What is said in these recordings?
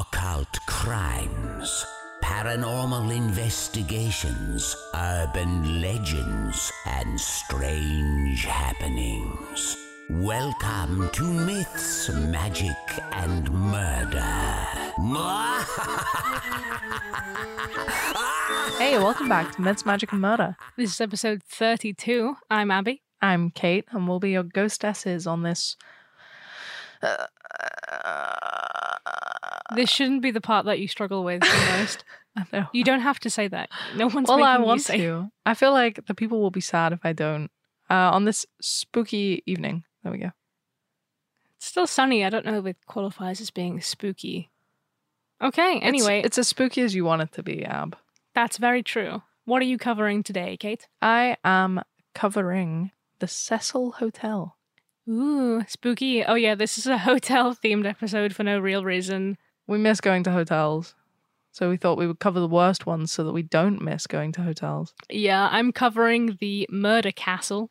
occult crimes, paranormal investigations, urban legends, and strange happenings. Welcome to Myths, Magic, and Murder. Hey, welcome back to Myths, Magic, and Murder. This is episode 32. I'm Abbie. I'm Kate, and we'll be your ghostesses on this. This shouldn't be the part that you struggle with the most. I know. You don't have to say that. No one's Well, making I you want say. to. I feel like the people will be sad if I don't. Uh, on this spooky evening. There we go. It's still sunny. I don't know if it qualifies as being spooky. Okay, It's- anyway, it's, as spooky as you want it to be, Ab. that's very true. What are you covering today, Kate? I am covering the Cecil Hotel. Ooh, spooky. Oh, yeah, this is a hotel themed episode for no real reason. We miss going to hotels, so we thought we would cover the worst ones so that we don't miss going to hotels. Yeah, I'm covering The Murder Castle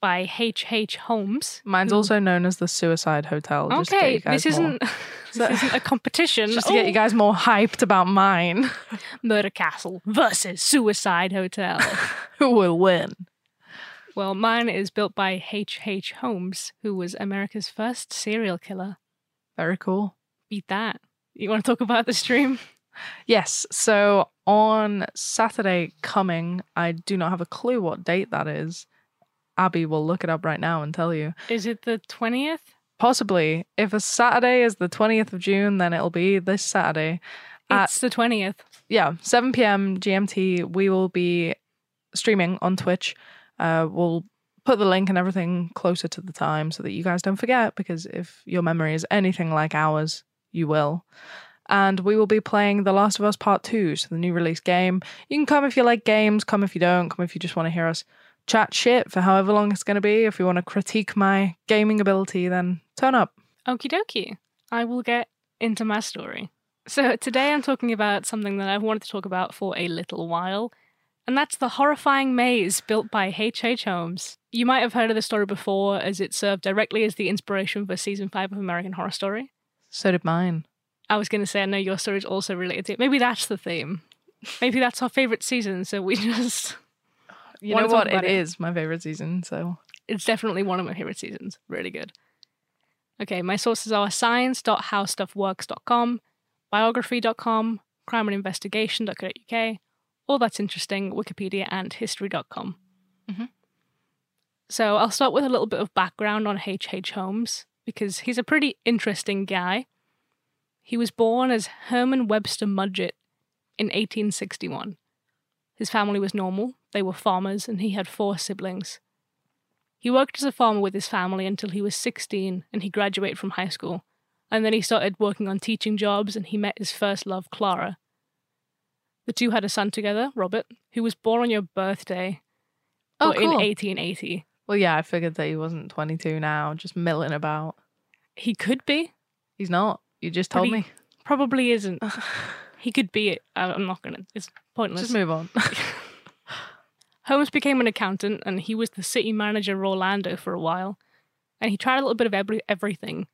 by H. H. Holmes. Mine's who- also known as the Suicide Hotel. Just to get Okay, you guys this more- isn't this isn't a competition. just to get you Oh, guys more hyped about mine. Murder Castle versus Suicide Hotel. Who will win? Well, mine is built by H. H. Holmes, who was America's first serial killer. Very cool. Beat that. You want to talk about the stream? Yes. So on Saturday coming, I do not have a clue what date that is. Abbie will look it up right now and tell you. Is it the twentieth? Possibly, if a Saturday is the 20th of June, then it'll be this Saturday. At- It's the twentieth. yeah, 7 p.m. GMT, we will be streaming on Twitch. Uh, we'll put the link and everything closer to the time so that you guys don't forget, because if your memory is anything like ours, you will. And we will be playing The Last of Us Part 2, so the new release game. You can come if you like games, come if you don't, come if you just want to hear us chat shit for however long it's going to be. If you want to critique my gaming ability, then turn up. Okie dokie. I will get into my story. So today I'm talking about something that I've wanted to talk about for a little while, and that's the horrifying maze built by H. H. Holmes. You might have heard of the story before, as it served directly as the inspiration for season five of American Horror Story. So did mine. I was going to say, I know your story is also related to it. Maybe that's the theme. Maybe that's our favorite season, so we just. You know what? It it? is my favorite season, so It's definitely one of my favorite seasons. Really good. Okay, my sources are science.howstuffworks.com, biography.com, crimeandinvestigation.co.uk, all that's interesting, Wikipedia, and history.com. Mhm. So I'll start with a little bit of background on H. H. Holmes, because he's a pretty interesting guy. He was born as Herman Webster Mudgett in 1861. His family was normal, they were farmers, and he had four siblings. He worked as a farmer with his family until he was 16 and he graduated from high school. And then he started working on teaching jobs and he met his first love, Clara. The two had a son together, Robert, who was born on your birthday Oh, but in 1880. Well, yeah, I figured that he wasn't 22 now, just milling about. He could be, He's not. You just told me. probably isn't. He could be it. I- I'm not going to. It's pointless. Just move on. Holmes became an accountant and he was the city manager of Orlando for a while. And he tried a little bit of every, everything.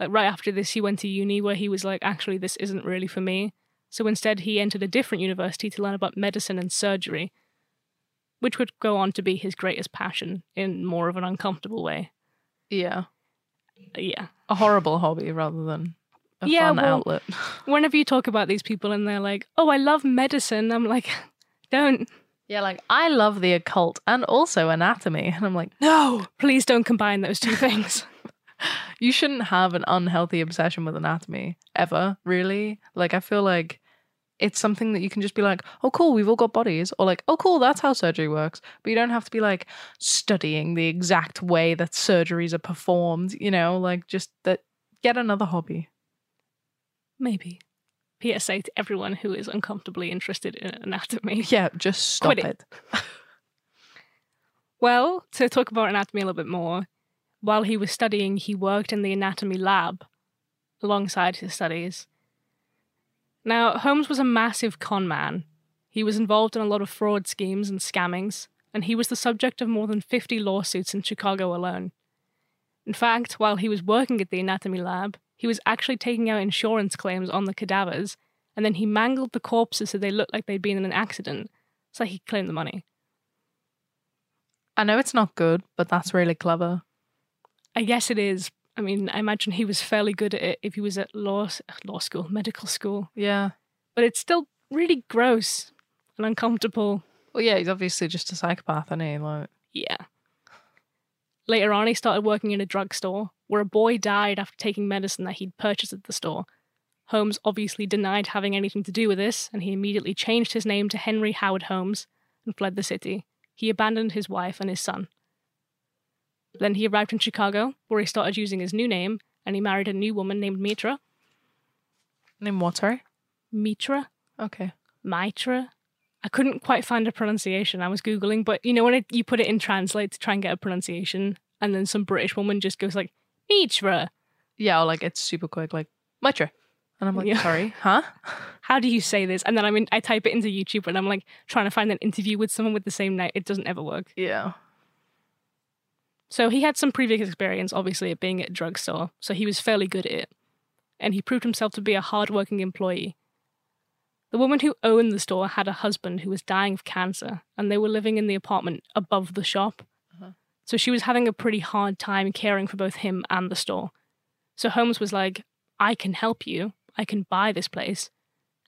Like right after this, he went to uni where he was like, actually, this isn't really for me. So instead, he entered a different university to learn about medicine and surgery, which would go on to be his greatest passion in more of an uncomfortable way. yeah. Yeah. A horrible hobby rather than a Yeah, fun well- outlet. Whenever you talk about these people and they're like, oh, I love medicine, I'm like, don't, Yeah, like I love the occult and also anatomy. And I'm like, no, please don't combine those two things. you shouldn't have an unhealthy obsession with anatomy ever, really. Like, I feel like it's something that you can just be like, oh, cool, we've all got bodies. Or like, oh, cool, that's how surgery works. But you don't have to be like studying the exact way that surgeries are performed, you know, like just that. Get another hobby. Maybe. PSA to everyone who is uncomfortably interested in anatomy. Yeah, just stop Quit it. it. Well, to talk about anatomy a little bit more, while he was studying, he worked in the anatomy lab alongside his studies. Now, Holmes was a massive con man. He was involved in a lot of fraud schemes and scammings, and he was the subject of more than 50 lawsuits in Chicago alone. In fact, while he was working at the anatomy lab, he was actually taking out insurance claims on the cadavers, and then he mangled the corpses so they looked like they'd been in an accident, so he claimed the money. I know it's not good, but that's really clever. Uh, I guess it is. I mean, I imagine he was fairly good at it if he was at law law school, medical school. Yeah. But it's still really gross and uncomfortable. Well, yeah, he's obviously just a psychopath, isn't he? Like, Yeah. Later on, he started working in a drugstore where a boy died after taking medicine that he'd purchased at the store. Holmes obviously denied having anything to do with this, and he immediately changed his name to Henry Howard Holmes and fled the city. He abandoned his wife and his son. Then he arrived in Chicago, where he started using his new name, and he married a new woman named Mitra. name what? Sorry. Mitra? Okay. Mitra? I couldn't quite find a pronunciation. I was Googling, but you know, when it, you put it in translate to try and get a pronunciation, and then some British woman just goes like, Mitra. Yeah, or like it's super quick, like Mitra. And I'm like, Yeah. sorry, huh? How do you say this? And then I'm in, I type it into YouTube and I'm like trying to find an interview with someone with the same name. It doesn't ever work. Yeah. So he had some previous experience, obviously, at being at a drugstore, so he was fairly good at it. And he proved himself to be a hardworking employee. The woman who owned the store had a husband who was dying of cancer, and they were living in the apartment above the shop. Uh-huh. So she was having a pretty hard time caring for both him and the store. So Holmes was like, I can help you. I can buy this place,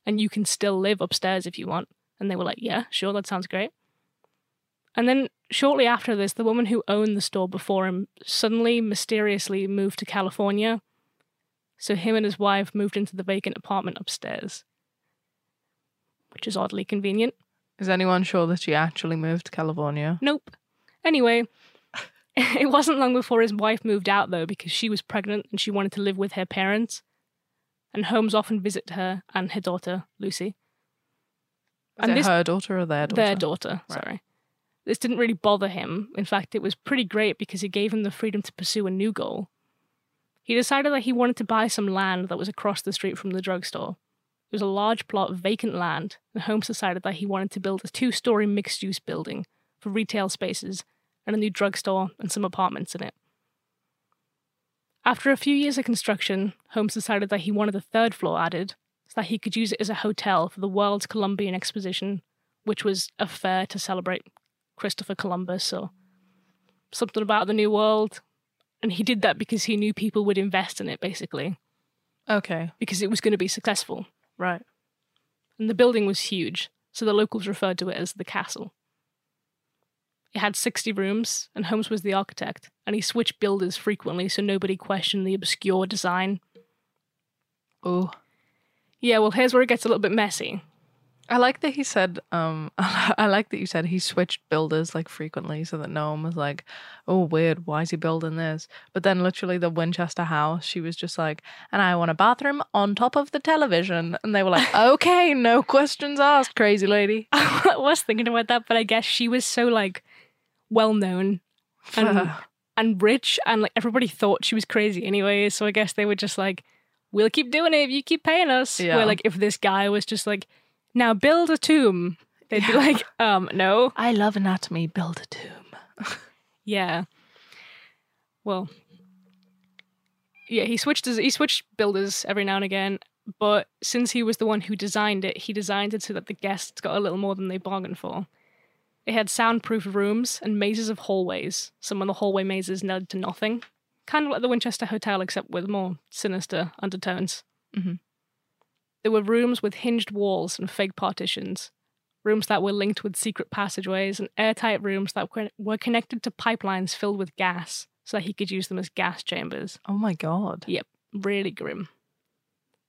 and you can still live upstairs if you want. And they were like, Yeah, sure, that sounds great. And then shortly after this, the woman who owned the store before him suddenly, mysteriously moved to California. So him and his wife moved into the vacant apartment upstairs, which is oddly convenient. Is anyone sure that she actually moved to California? Nope. Anyway, it wasn't long before his wife moved out, though, because she was pregnant and she wanted to live with her parents. And Holmes often visited her and her daughter, Lucy. Is And it this- her daughter or their daughter? Their daughter, Right. sorry. This didn't really bother him. In fact, it was pretty great because it gave him the freedom to pursue a new goal. He decided that he wanted to buy some land that was across the street from the drugstore. It was a large plot of vacant land, and Holmes decided that he wanted to build a two story mixed use building for retail spaces and a new drugstore and some apartments in it. After a few years of construction, Holmes decided that he wanted a third floor added so that he could use it as a hotel for the World's Columbian Exposition, which was a fair to celebrate Christopher Columbus or something about the New World. And he did that because he knew people would invest in it, basically, Okay. because it was going to be successful. Right. And the building was huge, so the locals referred to it as the castle. It had 60 rooms, and Holmes was the architect, and he switched builders frequently so nobody questioned the obscure design. Oh. Yeah, well, here's where it gets a little bit messy. I like that he said, um, I like that you said he switched builders like frequently so that no one was like, oh, weird, why is he building this? But then literally the Winchester house, she was just like, and I want a bathroom on top of the television. And they were like, okay, no questions asked, crazy lady. I was thinking about that, but I guess she was so like well known and and rich, and like everybody thought she was crazy anyway. So I guess they were just like, "We'll keep doing it if you keep paying us." Yeah. Where like if this guy was just like, "Now build a tomb," they'd be like, "Um, no, I love anatomy, build a tomb. yeah." Well, yeah, he switched his, he switched builders every now and again, but since he was the one who designed it, he designed it so that the guests got a little more than they bargained for. It had soundproof rooms and mazes of hallways. Some of the hallway mazes led to nothing, kind of like the Winchester Hotel, except with more sinister undertones. Mhm. There were rooms with hinged walls and fake partitions, rooms that were linked with secret passageways, and airtight rooms that were- connected to pipelines filled with gas so that he could use them as gas chambers. Oh my God. Yep, really grim.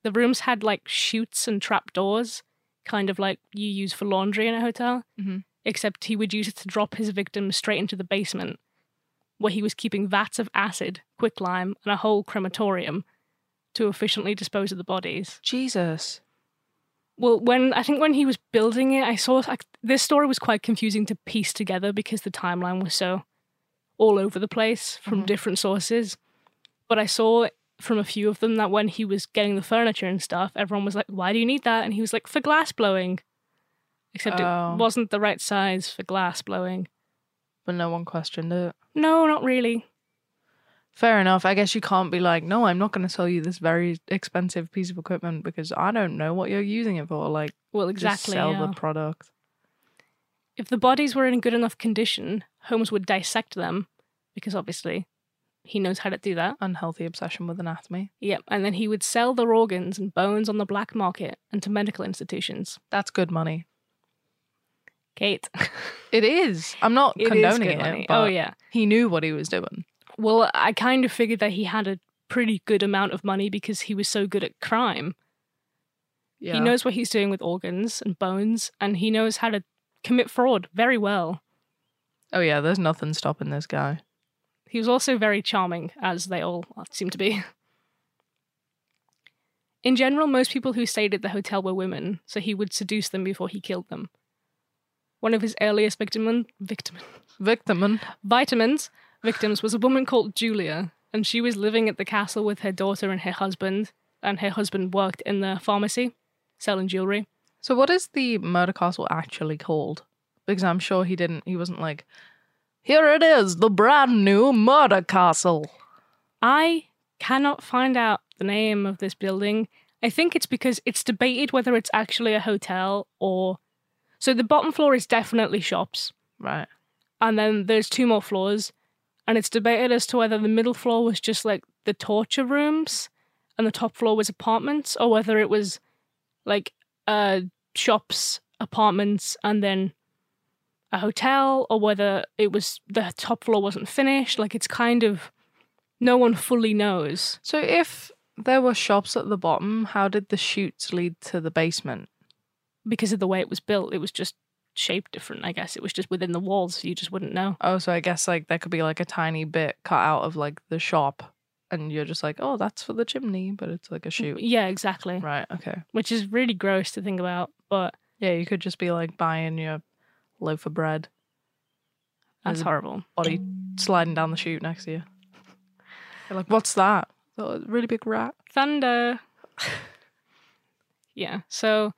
The rooms had like chutes and trapdoors, kind of like you use for laundry in a hotel, Mhm. except he would use it to drop his victims straight into the basement, where he was keeping vats of acid, quicklime, and a whole crematorium to efficiently dispose of the bodies. Jesus. Well, when I think when he was building it, I saw like this story was quite confusing to piece together because the timeline was so all over the place from Mhm. different sources. But I saw from a few of them that when he was getting the furniture and stuff, everyone was like, "Why do you need that?" And he was like, "For glass blowing." Except Oh. it wasn't the right size for glass blowing. But no one questioned it. No, not really. Fair enough. I guess you can't be like, no, I'm not going to sell you this very expensive piece of equipment because I don't know what you're using it for. Like, Well, exactly. sell yeah. the product. If the bodies were in good enough condition, Holmes would dissect them because obviously he knows how to do that. Unhealthy obsession with anatomy. Yep. And then he would sell their organs and bones on the black market and to medical institutions. That's good money. Kate. It is. I'm not It condoning it. money. Oh, but Oh, yeah. He knew what he was doing. Well, I kind of figured that he had a pretty good amount of money because he was so good at crime. Yeah. He knows what he's doing with organs and bones, and he knows how to commit fraud very well. Oh, yeah. There's nothing stopping this guy. He was also very charming, as they all seem to be. In general, most people who stayed at the hotel were women, so he would seduce them before he killed them. One of his earliest victim, victim, Victim. vitamins victims was a woman called Julia, and she was living at the castle with her daughter and her husband, and her husband worked in the pharmacy selling jewelry. So, what is the murder castle actually called? Because I'm sure he didn't, he wasn't like, here it is, the brand new murder castle. I cannot find out the name of this building. I think it's because it's debated whether it's actually a hotel or. So the bottom floor is definitely shops, Right. and then there's two more floors, and it's debated as to whether the middle floor was just like the torture rooms and the top floor was apartments, or whether it was like uh shops, apartments, and then a hotel, or whether it was the top floor wasn't finished. Like it's kind of no one fully knows. So, if there were shops at the bottom, how did the chutes lead to the basement? because of the way it was built. It was just shaped different, I guess. It was just within the walls, so you just wouldn't know. Oh, so I guess like there could be like a tiny bit cut out of like the shop, and you're just like, oh, that's for the chimney, but it's like a mm, chute. Yeah, exactly. Right. Okay. Which is really gross to think about, but Yeah, you could just be like buying your loaf of bread, that's horrible. body sliding down the chute next to you. You're like, what's that? Oh, a really big rat. Thunder. yeah, so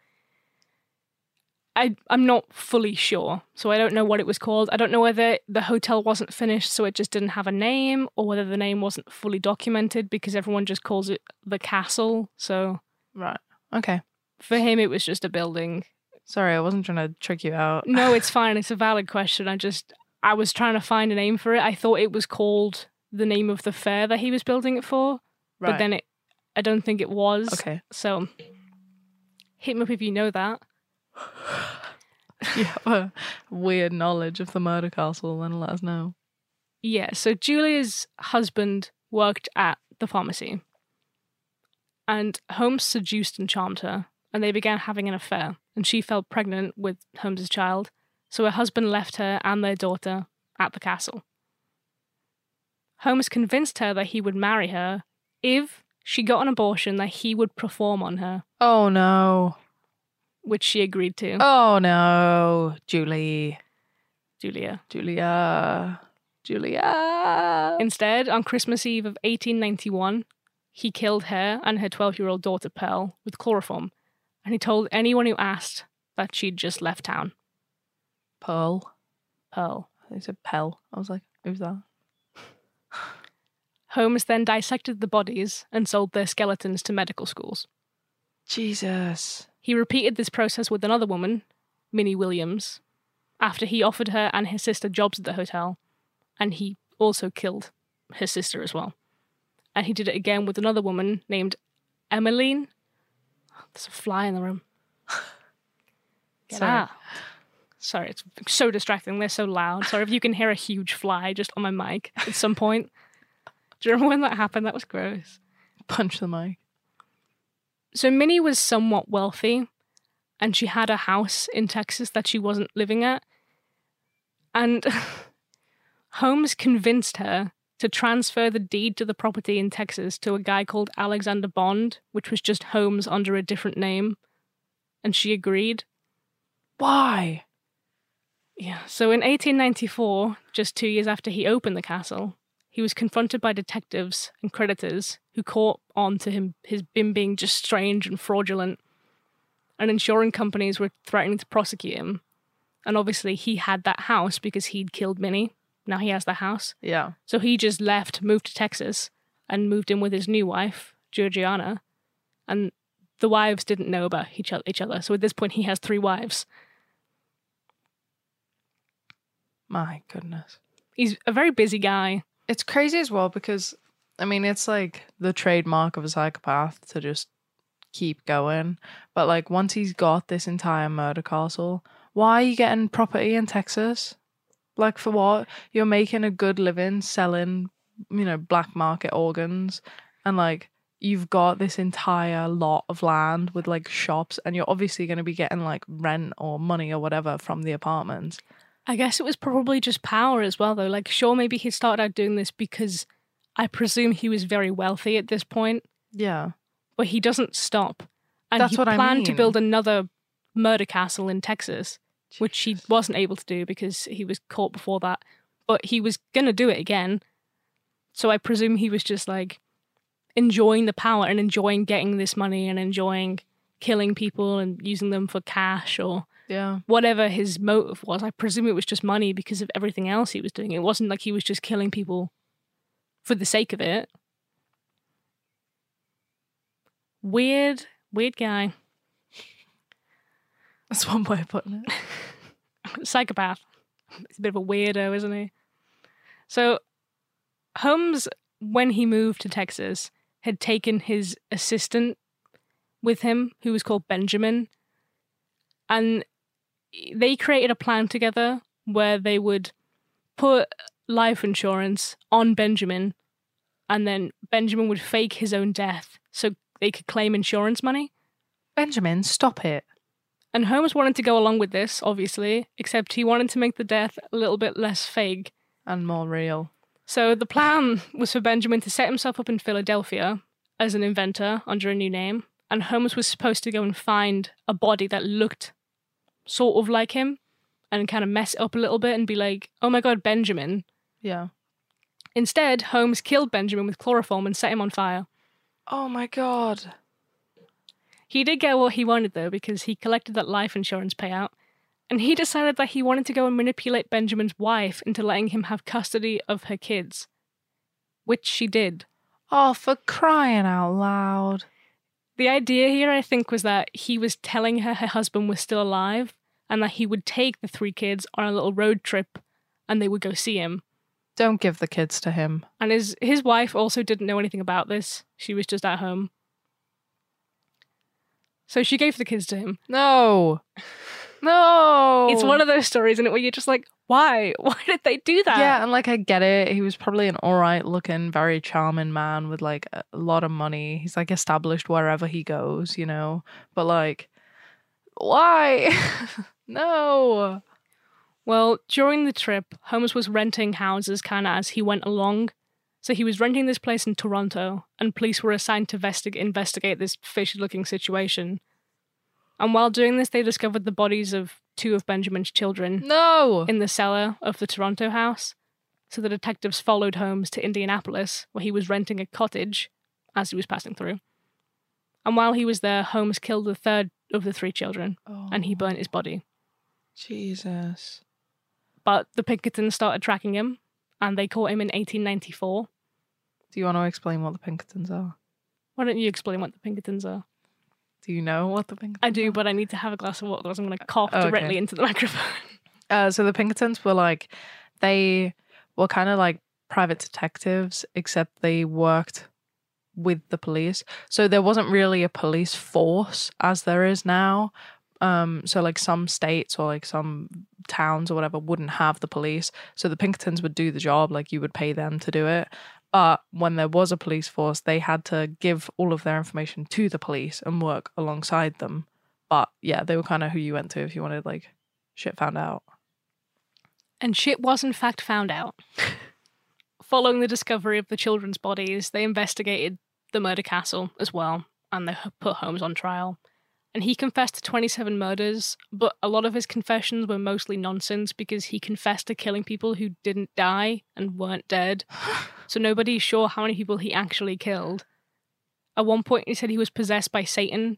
I I'm not fully sure. So I don't know what it was called. I don't know whether the hotel wasn't finished so it just didn't have a name or whether the name wasn't fully documented because everyone just calls it the castle. So Right. Okay. for him it was just a building Sorry, I wasn't trying to trick you out. No, it's fine. It's a valid question. I just I was trying to find a name for it. I thought it was called the name of the fair that he was building it for, Right. but then it I don't think it was. okay. So hit me up if you know that. You have a weird knowledge of the murder castle, then let us know. Yeah, so Julia's husband worked at the pharmacy. And Holmes seduced and charmed her, and they began having an affair, and she fell pregnant with Holmes's child, so her husband left her and their daughter at the castle. Holmes convinced her that he would marry her if she got an abortion that he would perform on her, Oh no. Which she agreed to. Oh no. Julie. Julia. Julia. Julia. Instead, on Christmas Eve of 1891, he killed her and her 12 year old daughter Pearl with chloroform, and he told anyone who asked that she'd just left town. Pearl. Pearl. They said Pell. I was like, who's that? Holmes then dissected the bodies and sold their skeletons to medical schools. Jesus. He repeated this process with another woman, Minnie Williams, after he offered her and her sister jobs at the hotel, and he also killed her sister as well. And he did it again with another woman named Emmeline. There's a fly in the room. Get Sorry. out. Sorry, it's so distracting. They're so loud. Sorry if you can hear a huge fly just on my mic at some point. Do you remember when that happened? That was gross. Punch the mic. So Minnie was somewhat wealthy and she had a house in Texas that she wasn't living at. And Holmes convinced her to transfer the deed to the property in Texas to a guy called Alexander Bond, which was just Holmes under a different name. And she agreed. Why? Yeah. So in 1894, just two years after he opened the castle, he was confronted by detectives and creditors who caught on to him his him being just strange and fraudulent. And insurance companies were threatening to prosecute him. And obviously he had that house because he'd killed Minnie, Now he has the house. Yeah. So he just left, moved to Texas, and moved in with his new wife, Georgiana. And the wives didn't know about each other. Each other. So at this point, he has three wives. My goodness. He's a very busy guy. It's crazy as well because I mean it's like the trademark of a psychopath to just keep going. But like once he's got this entire murder castle, why are you getting property in Texas? Like for what? You're making a good living selling, you know, black market organs and like you've got this entire lot of land with like shops and you're obviously going to be getting like rent or money or whatever from the apartments. I guess it was probably just power as well, though. Like, sure, maybe he started out doing this because I presume he was very wealthy at this point, Yeah. but he doesn't stop. And That's he what I planned to build another murder castle in Texas, which he wasn't able to do because he was caught before that. But he was going to do it again. So I presume he was just like enjoying the power and enjoying getting this money and enjoying killing people and using them for cash or Yeah. whatever his motive was. I presume it was just money because of everything else he was doing. It wasn't like he was just killing people for the sake of it. Weird, weird guy. That's one way of putting it. Psychopath. He's a bit of a weirdo, isn't he? So, Holmes, when he moved to Texas, had taken his assistant with him, who was called Benjamin. And they created a plan together where they would put life insurance on Benjamin, and then Benjamin would fake his own death so they could claim insurance money. Benjamin, stop it. And Holmes wanted to go along with this, obviously, except he wanted to make the death a little bit less fake. And more real. So the plan was for Benjamin to set himself up in Philadelphia as an inventor under a new name, and Holmes was supposed to go and find a body that looked sort of like him and kind of mess it up a little bit and be like, oh my god, Benjamin. Yeah. Instead, Holmes killed Benjamin with chloroform and set him on fire. Oh my god. He did get what he wanted though, because he collected that life insurance payout, and he decided that he wanted to go and manipulate Benjamin's wife into letting him have custody of her kids. Which she did. Oh, for crying out loud. The idea here, I think, was that he was telling her her husband was still alive and that he would take the three kids on a little road trip and they would go see him. Don't give the kids to him. And his, his wife also didn't know anything about this. She was just at home. So she gave the kids to him. No. No. It's one of those stories, isn't it, where you're just like, why? Why did they do that? Yeah, and like I get it. He was probably an alright looking, very charming man with like a lot of money. He's like established wherever he goes, you know. But like, why? no. Well, during the trip, Holmes was renting houses kind of as he went along. So he was renting this place in Toronto, and police were assigned to vestig- investigate this fishy looking situation. And while doing this, they discovered the bodies of two of Benjamin's children No. in the cellar of the Toronto house. So the detectives followed Holmes to Indianapolis, where he was renting a cottage as he was passing through. And while he was there, Holmes killed the third of the three children, and he burnt his body. Jesus. But the Pinkertons started tracking him, and they caught him in 1894. Do you want to explain what the Pinkertons are? Why don't you explain what the Pinkertons are? Do you know what the Pinkertons are? I do, are? but I need to have a glass of water, else I'm going to cough Okay. directly into the microphone. Uh, so the Pinkertons were like, they were kind of like private detectives, except they worked with the police. So there wasn't really a police force as there is now. Um, so like some states or like some towns or whatever wouldn't have the police. So the Pinkertons would do the job, like you would pay them to do it. But when there was a police force, they had to give all of their information to the police and work alongside them. But yeah, they were kind of who you went to if you wanted like shit found out. And shit was in fact found out. Following the discovery of the children's bodies, they investigated the murder castle as well, and they put Holmes on trial. And he confessed to 27 murders, but a lot of his confessions were mostly nonsense because he confessed to killing people who didn't die and weren't dead. so nobody's sure how many people he actually killed. At one point, he said he was possessed by Satan,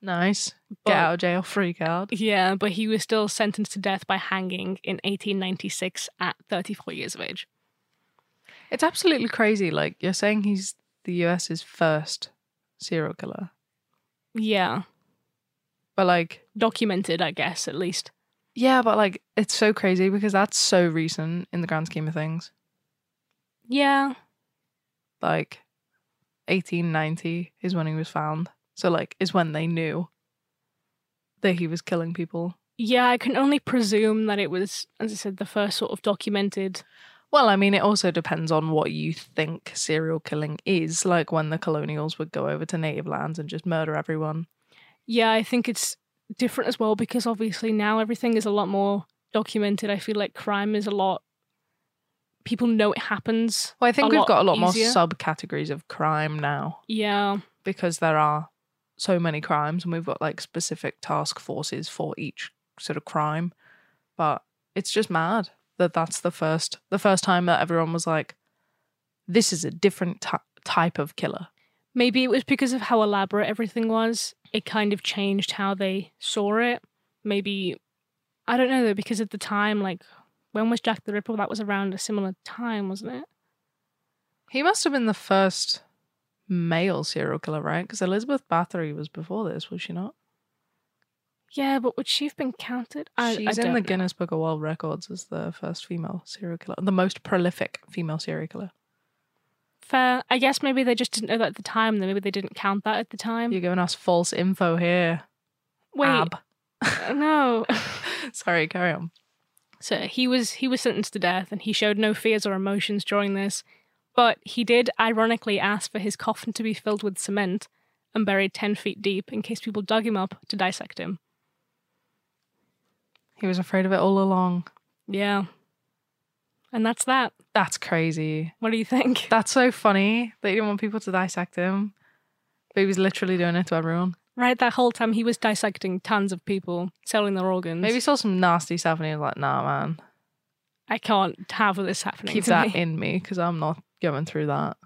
Nice. But- Get out of jail free card. Yeah, but he was still sentenced to death by hanging in 1896 at 34 years of age. It's absolutely crazy. Like you're saying he's the US's first serial killer. Yeah, But like documented, I guess, at least. yeah, but like it's so crazy because that's so recent in the grand scheme of things. Yeah, Like 1890 is when he was found. So like is when they knew that he was killing people. yeah, I can only presume that it was, as I said, the first sort of documented. Well, I mean, it also depends on what you think serial killing is. Like when the colonials would go over to native lands and just murder everyone. Yeah, I think it's different as well because obviously now everything is a lot more documented. I feel like crime is a lot. People know it happens. Well, I think we've got a lot easier. more subcategories of crime now Yeah, because there are so many crimes and we've got like specific task forces for each sort of crime. But it's just mad that that's the first the first time that everyone was like this is a different ty type of killer. maybe it was because of how elaborate everything was. It kind of changed how they saw it. Maybe I don't know though because at the time, like when was Jack the Ripper? That was around a similar time, wasn't it? He must have been the first male serial killer, right? Because Elizabeth Bathory was before this, was she not? Yeah, but would she have been counted? I, She's I in the know. Guinness Book of World Records as the first female serial killer, the most prolific female serial killer. Fair. I guess maybe they just didn't know that at the time. Then maybe they didn't count that at the time. You're giving us false info here. Wait, Ab. Uh, no. Sorry, carry on. So he was he was sentenced to death, and he showed no fears or emotions during this. But he did ironically ask for his coffin to be filled with cement and buried ten feet deep in case people dug him up to dissect him. He was afraid of it all along. Yeah, and that's that. That's crazy. What do you think? That's so funny that he didn't want people to dissect him. But he was literally doing it to everyone. Right, that whole time he was dissecting tons of people, selling their organs. Maybe he saw some nasty stuff and he was like, nah, man, I can't have this happening. keep to that me. in me because I'm not going through that.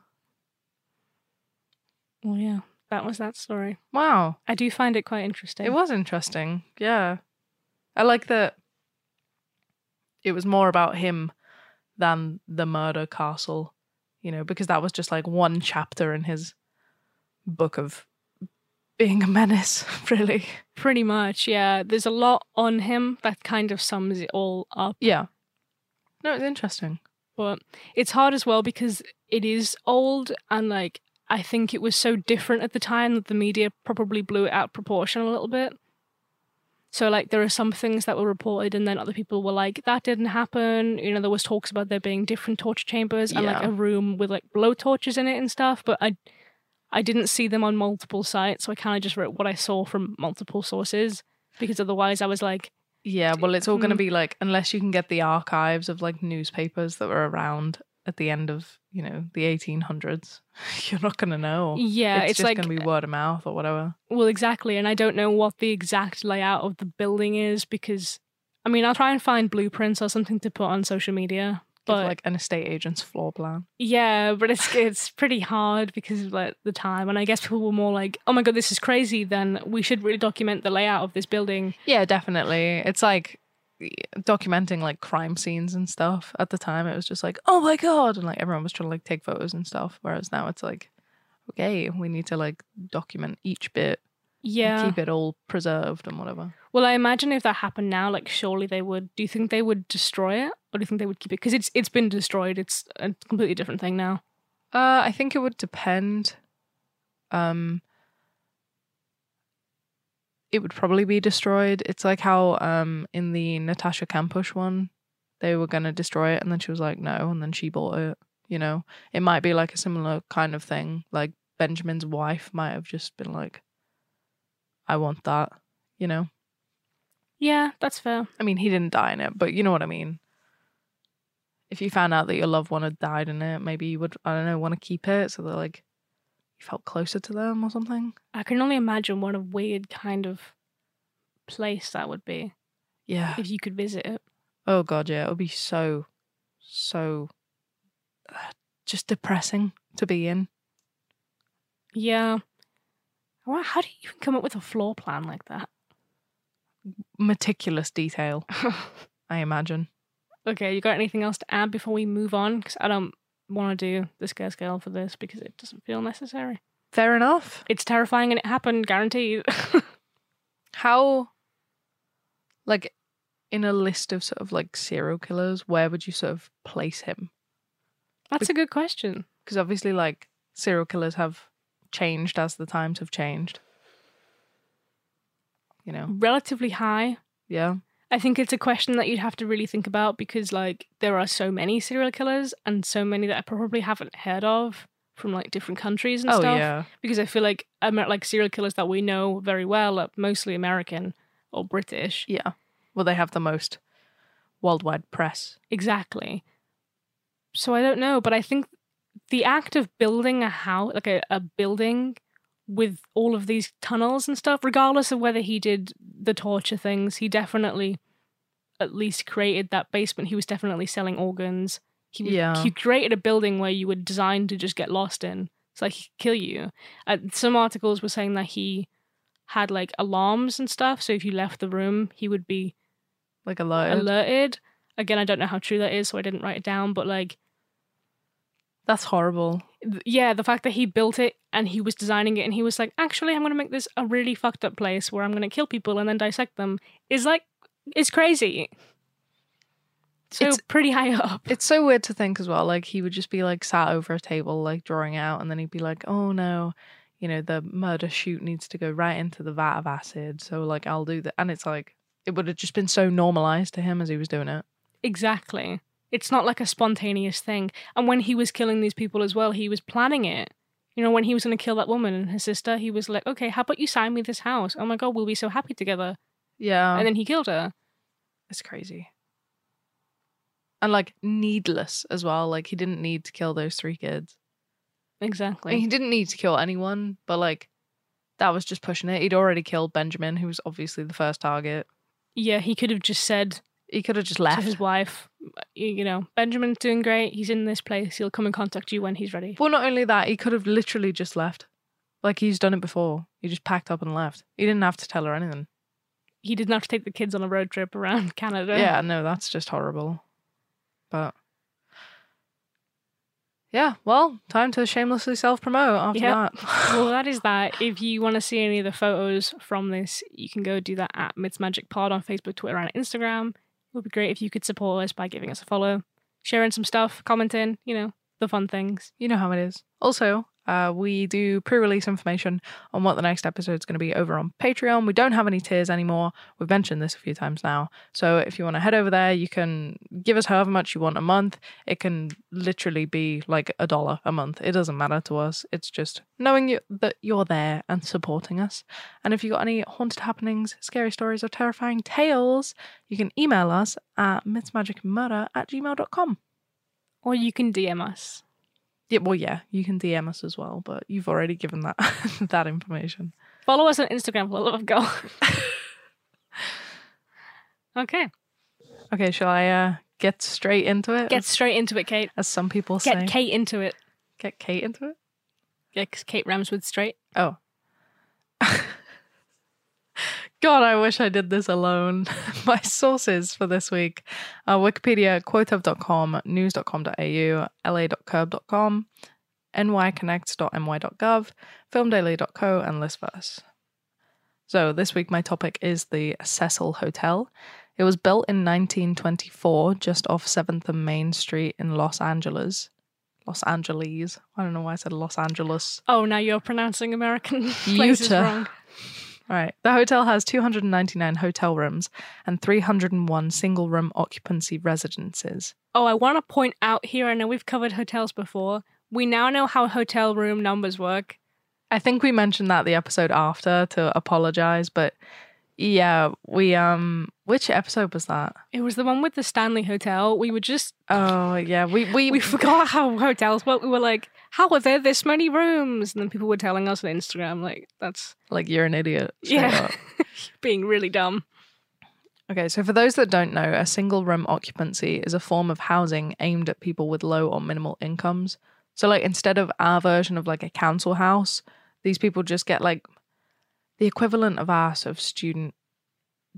Well, yeah, that was that story. Wow. I do find it quite interesting. It was interesting. Yeah. I like that it was more about him than the murder castle, you know, because that was just like one chapter in his book of being a menace, really. Pretty much, yeah. There's a lot on him that kind of sums it all up. Yeah. No, it's interesting. But it's hard as well because it is old and like I think it was so different at the time that the media probably blew it out proportion a little bit. So like there are some things that were reported and then other people were like, that didn't happen. You know, there was talks about there being different torture chambers and like a room with like blow torches in it and stuff, but I I didn't see them on multiple sites, so I kind of just wrote what I saw from multiple sources because otherwise I was like, Yeah, well, it's all going to Mm. be like, unless you can get the archives of like newspapers that were around at the end of, you know, the 1800s, you're not going to know. yeah, it's, it's, just like going to be word of mouth or whatever. Well, exactly. And I don't know what the exact layout of the building is because, I mean, I'll try and find blueprints or something to put on social media. Give, But like an estate agent's floor plan. yeah, but it's it's pretty hard because of like the time. And I guess people were more like, "Oh my god, this is crazy." Then we should really document the layout of this building. Yeah, definitely. It's like documenting like crime scenes and stuff. At the time, it was just like, oh my god, and like everyone was trying to like take photos and stuff. Whereas now it's like, okay, we need to like document each bit, Yeah. keep it all preserved and whatever. Well, I imagine if that happened now, like surely they would. Do you think they would destroy it, or do you think they would keep it? Because it's it's been destroyed. It's a completely different thing now. Uh, I think it would depend. Um, it would probably be destroyed. It's like how um in the Natasha Kampusch one, they were gonna destroy it, and then she was like, no, and then she bought it. You know, it might be like a similar kind of thing. Like Benjamin's wife might have just been like, I want that. You know, Yeah, that's fair. I mean, he didn't die in it, but you know what I mean. If you found out that your loved one had died in it, maybe you would, I don't know, want to keep it so that like you felt closer to them or something. I can only imagine what a weird kind of place that would be Yeah. if you could visit it. Oh god, yeah, it would be so, so, uh, just depressing to be in. Yeah. How do you even come up with a floor plan like that? Meticulous detail, I imagine. okay, you got anything else to add before we move on? Because I don't want to do the scare scale for this because it doesn't feel necessary. Fair enough. It's terrifying and it happened, guaranteed. How, like, in a list of sort of like serial killers, where would you sort of place him? That's a good question. Because obviously, like, serial killers have changed as the times have changed. You know, Relatively high. yeah. I think it's a question that you'd have to really think about because, like, there are so many serial killers and so many that I probably haven't heard of from like different countries and Oh, stuff. yeah. Because I feel like like serial killers that we know very well are mostly American or British. Yeah. Well, they have the most worldwide press. Exactly. So I don't know, but I think the act of building a house, like a, a building with all of these tunnels and stuff, regardless of whether he did the torture things, he definitely at least created that basement. He was definitely selling organs. He, Yeah. he created a building where you were designed to just get lost in. It's like he'd kill you. Uh, some articles were saying that he had like alarms and stuff. So if you left the room, he would be Like alerted. alerted. Again, I don't know how true that is, so I didn't write it down. But like, That's horrible. Yeah, the fact that he built it and he was designing it, and he was like, actually, I'm going to make this a really fucked up place where I'm going to kill people and then dissect them, is like, is crazy. So It's- pretty high up. It's so weird to think as well. Like he would just be like sat over a table, like drawing out, and then he'd be like, "Oh no, you know the murder shoot needs to go right into the vat of acid." So like I'll do that, and it's like it would have just been so normalized to him as he was doing it. Exactly. It's not like a spontaneous thing. And when he was killing these people as well, he was planning it. You know, when he was going to kill that woman and her sister, he was like, okay, how about you sign me this house? Oh my God, we'll be so happy together. Yeah, And then he killed her. it's crazy, and like needless as well. Like he didn't need to kill those three kids. I Exactly. mean, he didn't need to kill anyone, but like that was just pushing it. He'd already killed Benjamin, who was obviously the first target. yeah, he could have just said He could have just left. his wife, you know, Benjamin's doing great. He's in this place. He'll come and contact you when he's ready. Well, not only that, he could have literally just left. Like he's done it before. He just packed up and left. He didn't have to tell her anything. He didn't have to take the kids on a road trip around Canada. Yeah, no, that's just horrible. But yeah, well, time to shamelessly self promote after Yep. that. well, that is that. If you want to see any of the photos from this, you can go do that at Myths Magic Pod on Facebook, Twitter, and Instagram. It would be great if you could support us by giving us a follow, sharing some stuff, commenting, you know, the fun things. you know how it is. Also, uh, we do pre-release information on what the next episode is going to be over on Patreon. We don't have any tiers anymore. We've mentioned this a few times now. So if you want to head over there, you can give us however much you want a month. It can literally be like a dollar a month. It doesn't matter to us. It's just knowing you, that you're there and supporting us. And if you've got any haunted happenings, scary stories, or terrifying tales, you can email us at mythsmagicmurder at gmail.com. Or you can DM us. Yeah, well, yeah, you can DM us as well, but you've already given that that information. Follow us on Instagram for the love of God. okay, Okay, shall I uh, get straight into it? get straight into it, Kate. as some people Get say. Get Kate into it. Get Kate into it. Yeah, 'cause Kate Ramswood straight. Oh. God, I wish I did this alone. My sources for this week are Wikipedia, quoteof.com, news.com.au, la.curb.com, nyconnects.my.gov, filmdaily.co, and listverse. So this week my topic is the Cecil Hotel. It was built in 1924 just off 7th and Main Street in Los Angeles. Los Angeles. I don't know why I said Los Angeles. Oh, now you're pronouncing American places Utah. wrong. All right. The hotel has 299 hotel rooms and 301 single room occupancy residences. Oh, I want to point out here. I know we've covered hotels before. We now know how hotel room numbers work. I think we mentioned that the episode after to apologize, but yeah, we um which episode was that? It was the one with the Stanley Hotel. We were just Oh, yeah. We we, we forgot how hotels work. We were like, how are there this many rooms? And then people were telling us on Instagram, like, that's like you're an idiot. Yeah. being really dumb. Okay, so for those that don't know, a single room occupancy is a form of housing aimed at people with low or minimal incomes. So like instead of our version of like a council house, these people just get like the equivalent of our sort of student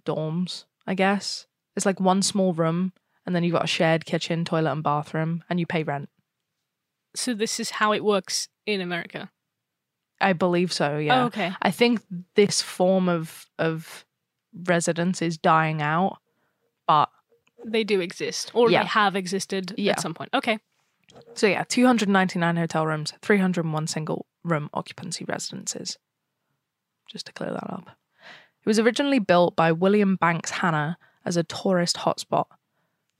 dorms, I guess. It's like one small room, and then you've got a shared kitchen, toilet, and bathroom, and you pay rent. So this is how it works in America. I believe so. Yeah. Oh, okay. I think this form of of residence is dying out, but They do exist, or Yeah. they have existed Yeah. at some point. Okay. so yeah, 299 hotel rooms, 301 single room occupancy residences. Just to clear that up. It was originally built by William Banks Hanner as a tourist hotspot.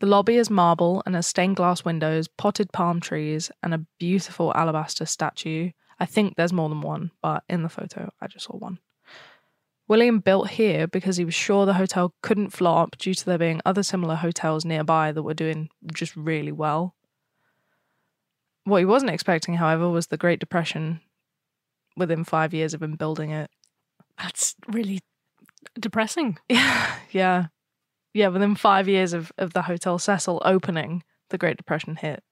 The lobby is marble and has stained glass windows, potted palm trees, and a beautiful alabaster statue. I think there's more than one, but in the photo, I just saw one. William built here because he was sure the hotel couldn't flop due to there being other similar hotels nearby that were doing just really well. What he wasn't expecting, however, was the Great Depression within five years of him building it. That's really depressing. Yeah, yeah. Yeah, within five years of, of the Hotel Cecil opening, the Great Depression hit.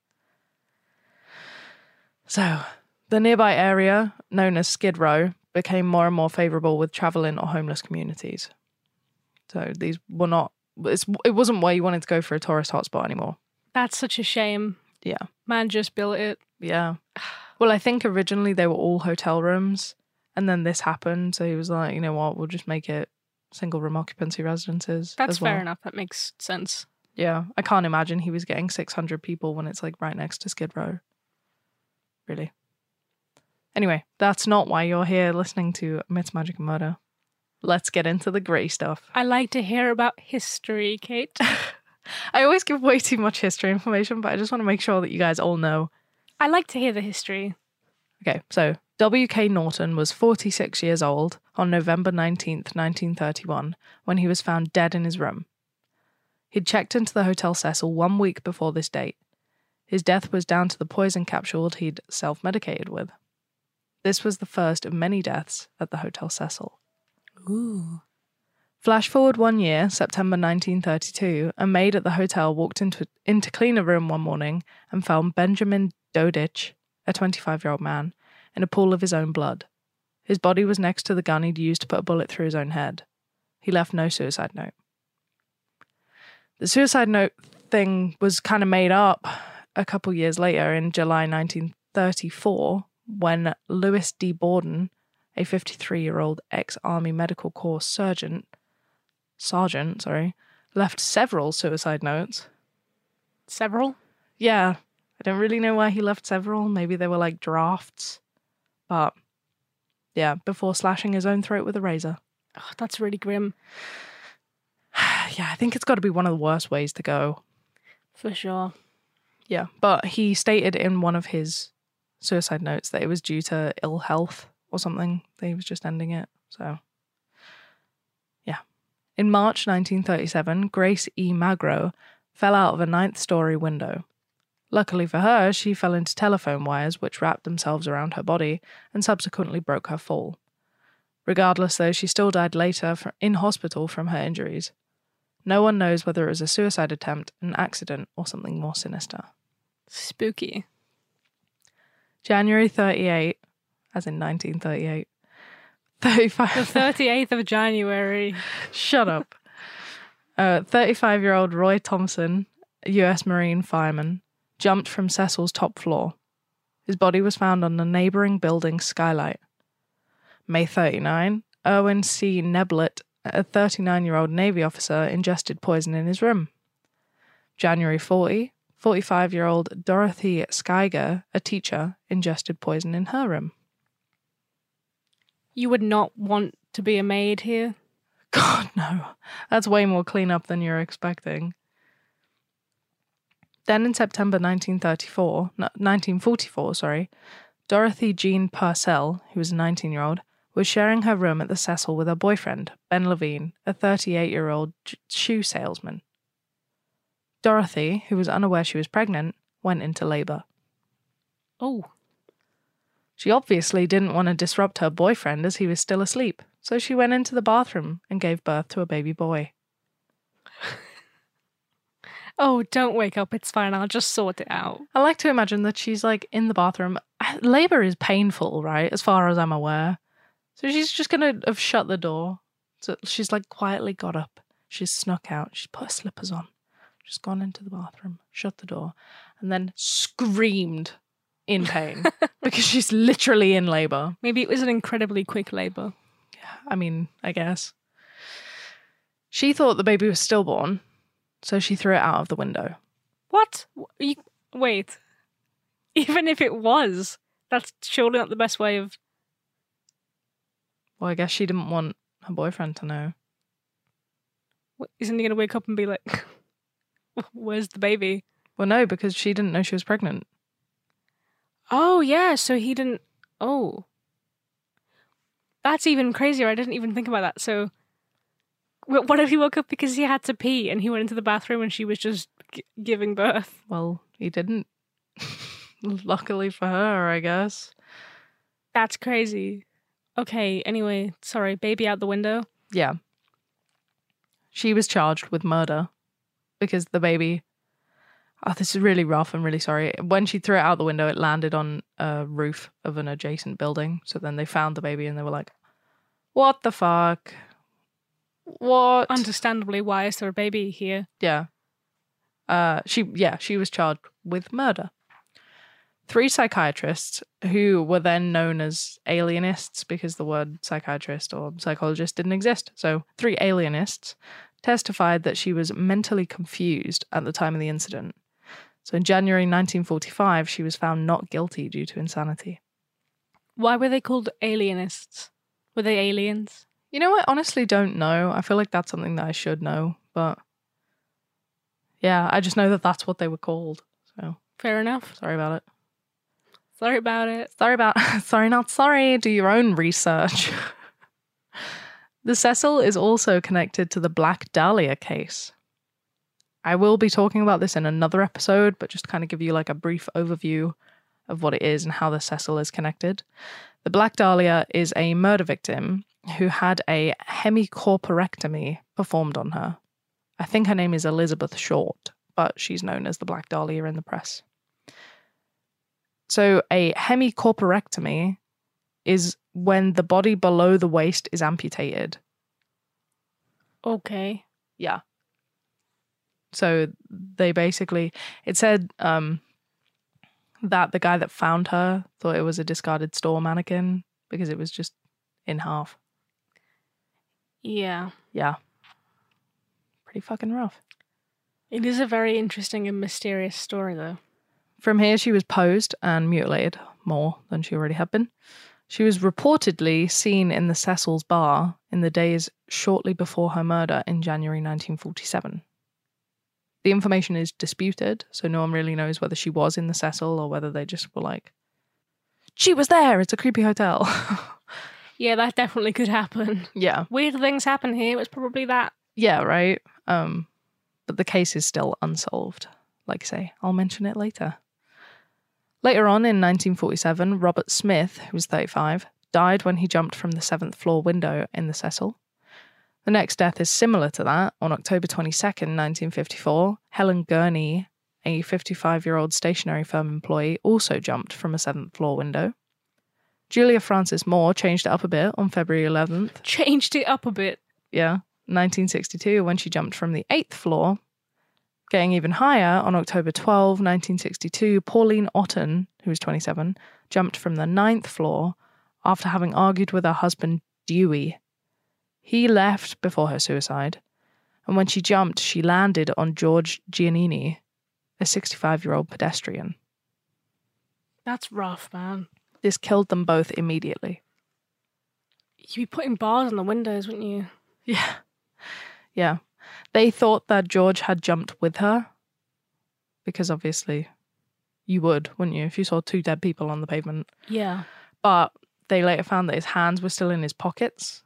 So, the nearby area, known as Skid Row, became more and more favourable with travelling or homeless communities. So, these were not, it's, it wasn't where you wanted to go for a tourist hotspot anymore. That's such a shame. Yeah. Man just built it. Yeah. Well, I think originally they were all hotel rooms, and then this happened. So he was like, you know what, we'll just make it single room occupancy residences. That's as well. fair enough. That makes sense. Yeah. I can't imagine he was getting 600 people when it's like right next to Skid Row. Really. Anyway, that's not why you're here listening to Myths, Magic, and Murder. Let's get into the grey stuff. I like to hear about history, Kate. I always give way too much history information, but I just want to make sure that you guys all know I like to hear the history. Okay, so W.K. Norton was 46 years old on November 19th, 1931, when he was found dead in his room. He'd checked into the Hotel Cecil one week before this date. His death was down to the poison capsule he'd self medicated with. This was the first of many deaths at the Hotel Cecil. Ooh. Flash forward one year, September 1932, a maid at the hotel walked into, in to clean a room one morning and found Benjamin Dodich, a 25 year old man, in a pool of his own blood. His body was next to the gun he'd used to put a bullet through his own head. He left no suicide note. The suicide note thing was kind of made up a couple years later in July 1934 when Louis D. Borden, a 53 year old ex Army Medical Corps sergeant, sergeant, sorry, left several suicide notes. Several? Yeah, I don't really know why he left several. Maybe they were like drafts. But yeah, before slashing his own throat with a razor. Oh, that's really grim. yeah, I think it's got to be one of the worst ways to go. For sure. Yeah, but he stated in one of his suicide notes that it was due to ill health or something. That he was just ending it. So, yeah. In March 1937, Grace E. Magro fell out of a ninth story window. Luckily for her, she fell into telephone wires which wrapped themselves around her body and subsequently broke her fall. Regardless, though, she still died later in hospital from her injuries. No one knows whether it was a suicide attempt, an accident, or something more sinister. Spooky. January 38, as in 1938. The 35. 38th of January. Shut up. Uh, 35 year old Roy Thompson, US Marine fireman, jumped from Cecil's top floor. His body was found on the neighboring building's skylight. May 39, Erwin C. Neblett, a 39 year old Navy officer, ingested poison in his room. January 40, 45 year old Dorothy Skyger, a teacher, ingested poison in her room. You would not want to be a maid here. God, no. That's way more cleanup than you're expecting. Then in September 1934, no, 1944, sorry, Dorothy Jean Purcell, who was a 19 year old, was sharing her room at the Cecil with her boyfriend, Ben Levine, a 38 year old shoe salesman. Dorothy, who was unaware she was pregnant, went into labor. Oh, She obviously didn't want to disrupt her boyfriend as he was still asleep, so she went into the bathroom and gave birth to a baby boy. oh, don't wake up. It's fine. I'll just sort it out. I like to imagine that she's like in the bathroom. Labor is painful, right? As far as I'm aware. So she's just gonna have shut the door. So she's like quietly got up. She's snuck out. She's put her slippers on. She's gone into the bathroom, shut the door, and then screamed in pain because she's literally in labor. Maybe it was an incredibly quick labor. I mean, I guess. She thought the baby was stillborn, so she threw it out of the window. What? You, wait. Even if it was, that's surely not the best way of. Well, I guess she didn't want her boyfriend to know. what- Isn't he going to wake up and be like, "Where's the baby?" Well, no, because she didn't know she was pregnant. Oh yeah, so he didn't. Oh, that's even crazier. I didn't even think about that. So, what if he woke up because he had to pee and he went into the bathroom and she was just g- giving birth? Well, he didn't. Luckily for her, I guess. That's crazy. Okay. Anyway, sorry. Baby out the window. Yeah. She was charged with murder because the baby. Oh, this is really rough. I'm really sorry. When she threw it out the window, it landed on a roof of an adjacent building. So then they found the baby and they were like, what the fuck? What? Understandably, why is there a baby here? Yeah. Uh, she yeah, she was charged with murder. Three psychiatrists who were then known as alienists because the word psychiatrist or psychologist didn't exist. So three alienists testified that she was mentally confused at the time of the incident. So in January 1945, she was found not guilty due to insanity. Why were they called alienists? Were they aliens? You know, I honestly don't know. I feel like that's something that I should know, but yeah, I just know that that's what they were called. So Fair enough. sorry about it. Sorry about it. Sorry about sorry, not sorry. Do your own research. the Cecil is also connected to the Black Dahlia case. I will be talking about this in another episode, but just kind of give you like a brief overview of what it is and how the Cecil is connected. The Black Dahlia is a murder victim who had a hemicorporectomy performed on her. I think her name is Elizabeth Short, but she's known as the Black Dahlia in the press. So, a hemicorporectomy is when the body below the waist is amputated. Okay. Yeah. So they basically it said um that the guy that found her thought it was a discarded store mannequin because it was just in half. Yeah. Yeah. Pretty fucking rough. It is a very interesting and mysterious story, though. From here, she was posed and mutilated more than she already had been. She was reportedly seen in the Cecil's bar in the days shortly before her murder in January 1947. The information is disputed, so no one really knows whether she was in the Cecil or whether they just were like, she was there, it's a creepy hotel. Yeah, that definitely could happen. yeah. Weird things happen here. It's probably that. Yeah, right. Um, but the case is still unsolved. Like I say, I'll mention it later. Later on in 1947, Robert Smith, who was 35, died when he jumped from the seventh floor window in the Cecil. The next death is similar to that. On October 22nd, 1954, Helen Gurnee, a 55 year old stationery firm employee, also jumped from a seventh floor window. Julia Frances Moore changed it up a bit on February 11th Changed it up a bit. yeah, 1962, when she jumped from the eighth floor. Getting even higher, on October 12, 1962, Pauline Otton, who was 27, jumped from the ninth floor after having argued with her husband, Dewey. He left before her suicide, and when she jumped, she landed on George Giannini, a 65 year old pedestrian. That's rough, man. This killed them both immediately. You'd be putting bars on the windows, wouldn't you? Yeah. Yeah. They thought that George had jumped with her because obviously you would, wouldn't you, if you saw two dead people on the pavement. Yeah. But they later found that his hands were still in his pockets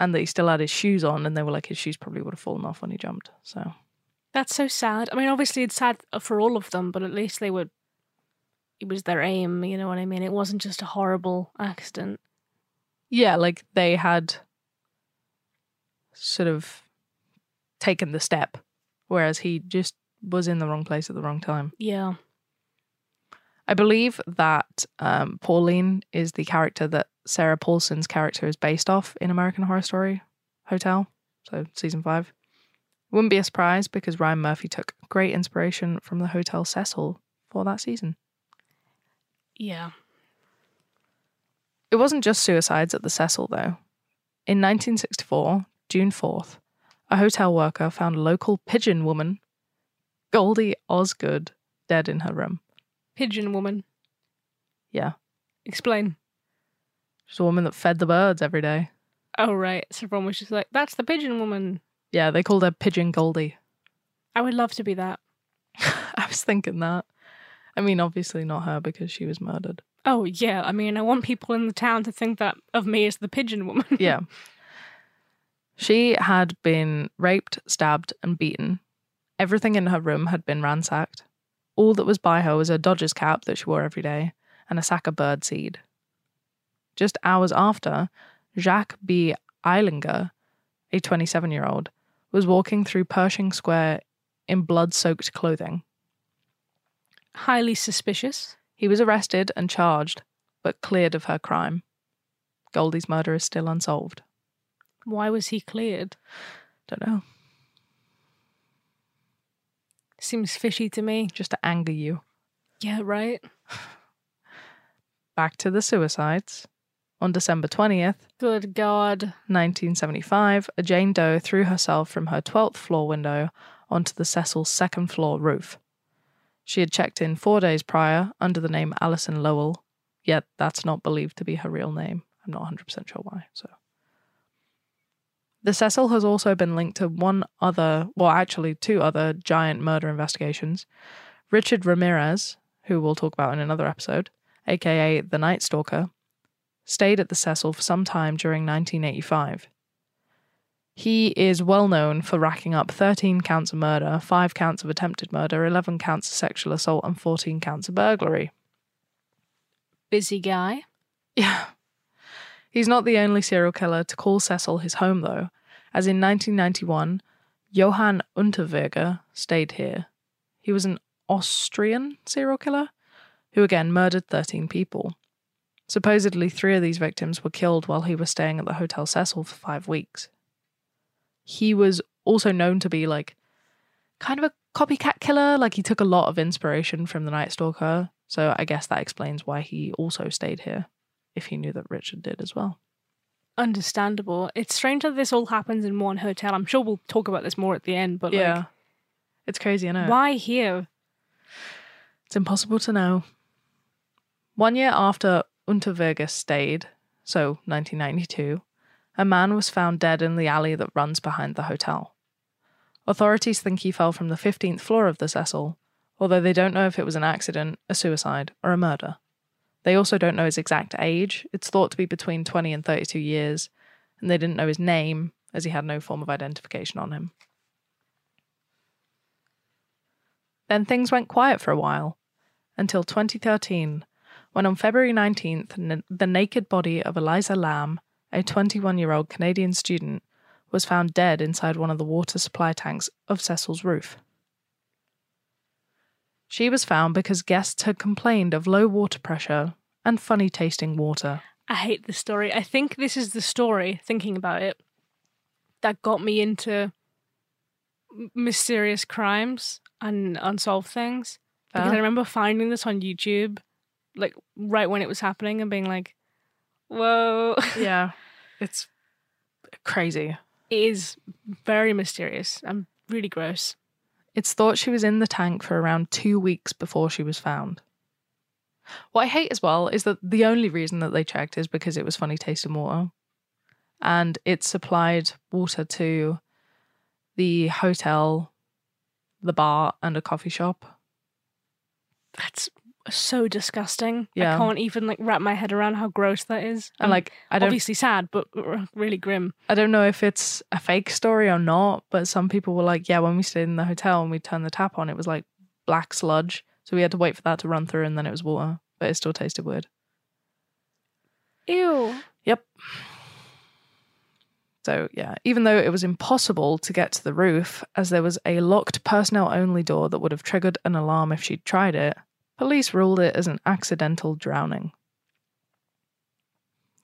and that he still had his shoes on and they were like his shoes probably would have fallen off when he jumped. So That's so sad. I mean, obviously it's sad for all of them, but at least they would. It was their aim, you know what I mean? It wasn't just a horrible accident. yeah, like they had sort of taken the step, whereas he just was in the wrong place at the wrong time. Yeah. I believe that um, Pauline is the character that Sarah Paulson's character is based off in American Horror Story Hotel. So season five. Wouldn't be a surprise because Ryan Murphy took great inspiration from the Hotel Cecil for that season. Yeah. It wasn't just suicides at the Cecil, though. In 1964, June 4th, a hotel worker found a local pigeon woman, Goldie Osgood, dead in her room. Pigeon woman. Yeah. Explain. She's a woman that fed the birds every day. Oh, right. So everyone was just like, that's the pigeon woman. Yeah, they called her Pigeon Goldie. I would love to be that. I was thinking that. I mean, obviously not her because she was murdered. Oh, yeah. I mean, I want people in the town to think that of me as the pigeon woman. Yeah. She had been raped, stabbed, and beaten. Everything in her room had been ransacked. All that was by her was a Dodgers cap that she wore every day and a sack of bird seed. Just hours after, Jacques B. Ehlinger, a 27 year old, was walking through Pershing Square in blood soaked clothing. Highly suspicious. He was arrested and charged, but cleared of her crime. Goldie's murder is still unsolved. Why was he cleared? Don't know. Seems fishy to me. Just to anger you. Yeah, right. Back to the suicides. On December 20th, Good God. 1975, a Jane Doe threw herself from her 12th floor window onto the Cecil's second floor roof. She had checked in four days prior under the name Alison Lowell, yet that's not believed to be her real name. I'm not 100% sure why, so. The Cecil has also been linked to one other, well, actually, two other giant murder investigations. Richard Ramirez, who we'll talk about in another episode, aka the Night Stalker, stayed at the Cecil for some time during 1985. He is well known for racking up 13 counts of murder, 5 counts of attempted murder, 11 counts of sexual assault, and 14 counts of burglary. Busy guy. Yeah. He's not the only serial killer to call Cecil his home, though, as in 1991, Johann Unterweger stayed here. He was an Austrian serial killer who again murdered 13 people. Supposedly, three of these victims were killed while he was staying at the Hotel Cecil for five weeks. He was also known to be like kind of a copycat killer, like he took a lot of inspiration from the Night Stalker. So I guess that explains why he also stayed here, if he knew that Richard did as well. Understandable. It's strange that this all happens in one hotel. I'm sure we'll talk about this more at the end, but yeah. It's crazy, I know. why here? It's impossible to know. One year after Unterweger stayed, so 1992, a man was found dead in the alley that runs behind the hotel. Authorities think he fell from the 15th floor of the Cecil, although they don't know if it was an accident, a suicide, or a murder. They also don't know his exact age. It's thought to be between 20 and 32 years, and they didn't know his name as he had no form of identification on him. Then things went quiet for a while, until 2013, when on February 19th, n- the naked body of Eliza Lam, a 21 year old Canadian student, was found dead inside one of the water supply tanks of Cecil's roof. She was found because guests had complained of low water pressure and funny tasting water. I hate this story. I think this is the story, thinking about it, that got me into mysterious crimes and unsolved things. Because I remember finding this on YouTube, like right when it was happening, and being like, whoa. Yeah, it's crazy. it is very mysterious and really gross. It's thought she was in the tank for around two weeks before she was found. What I hate as well is that the only reason that they checked is because it was funny tasting water. And it supplied water to the hotel, the bar, and a coffee shop. That's so disgusting. Yeah. I can't even like wrap my head around how gross that is. And like I don't obviously sad, but really grim. I don't know if it's a fake story or not, but some people were like, yeah, when we stayed in the hotel and we turned the tap on, it was like black sludge. So we had to wait for that to run through and then it was water, but it still tasted weird. Ew. Yep. So, yeah, even though it was impossible to get to the roof, as there was a locked personnel only door that would have triggered an alarm if she'd tried it, Police ruled it as an accidental drowning.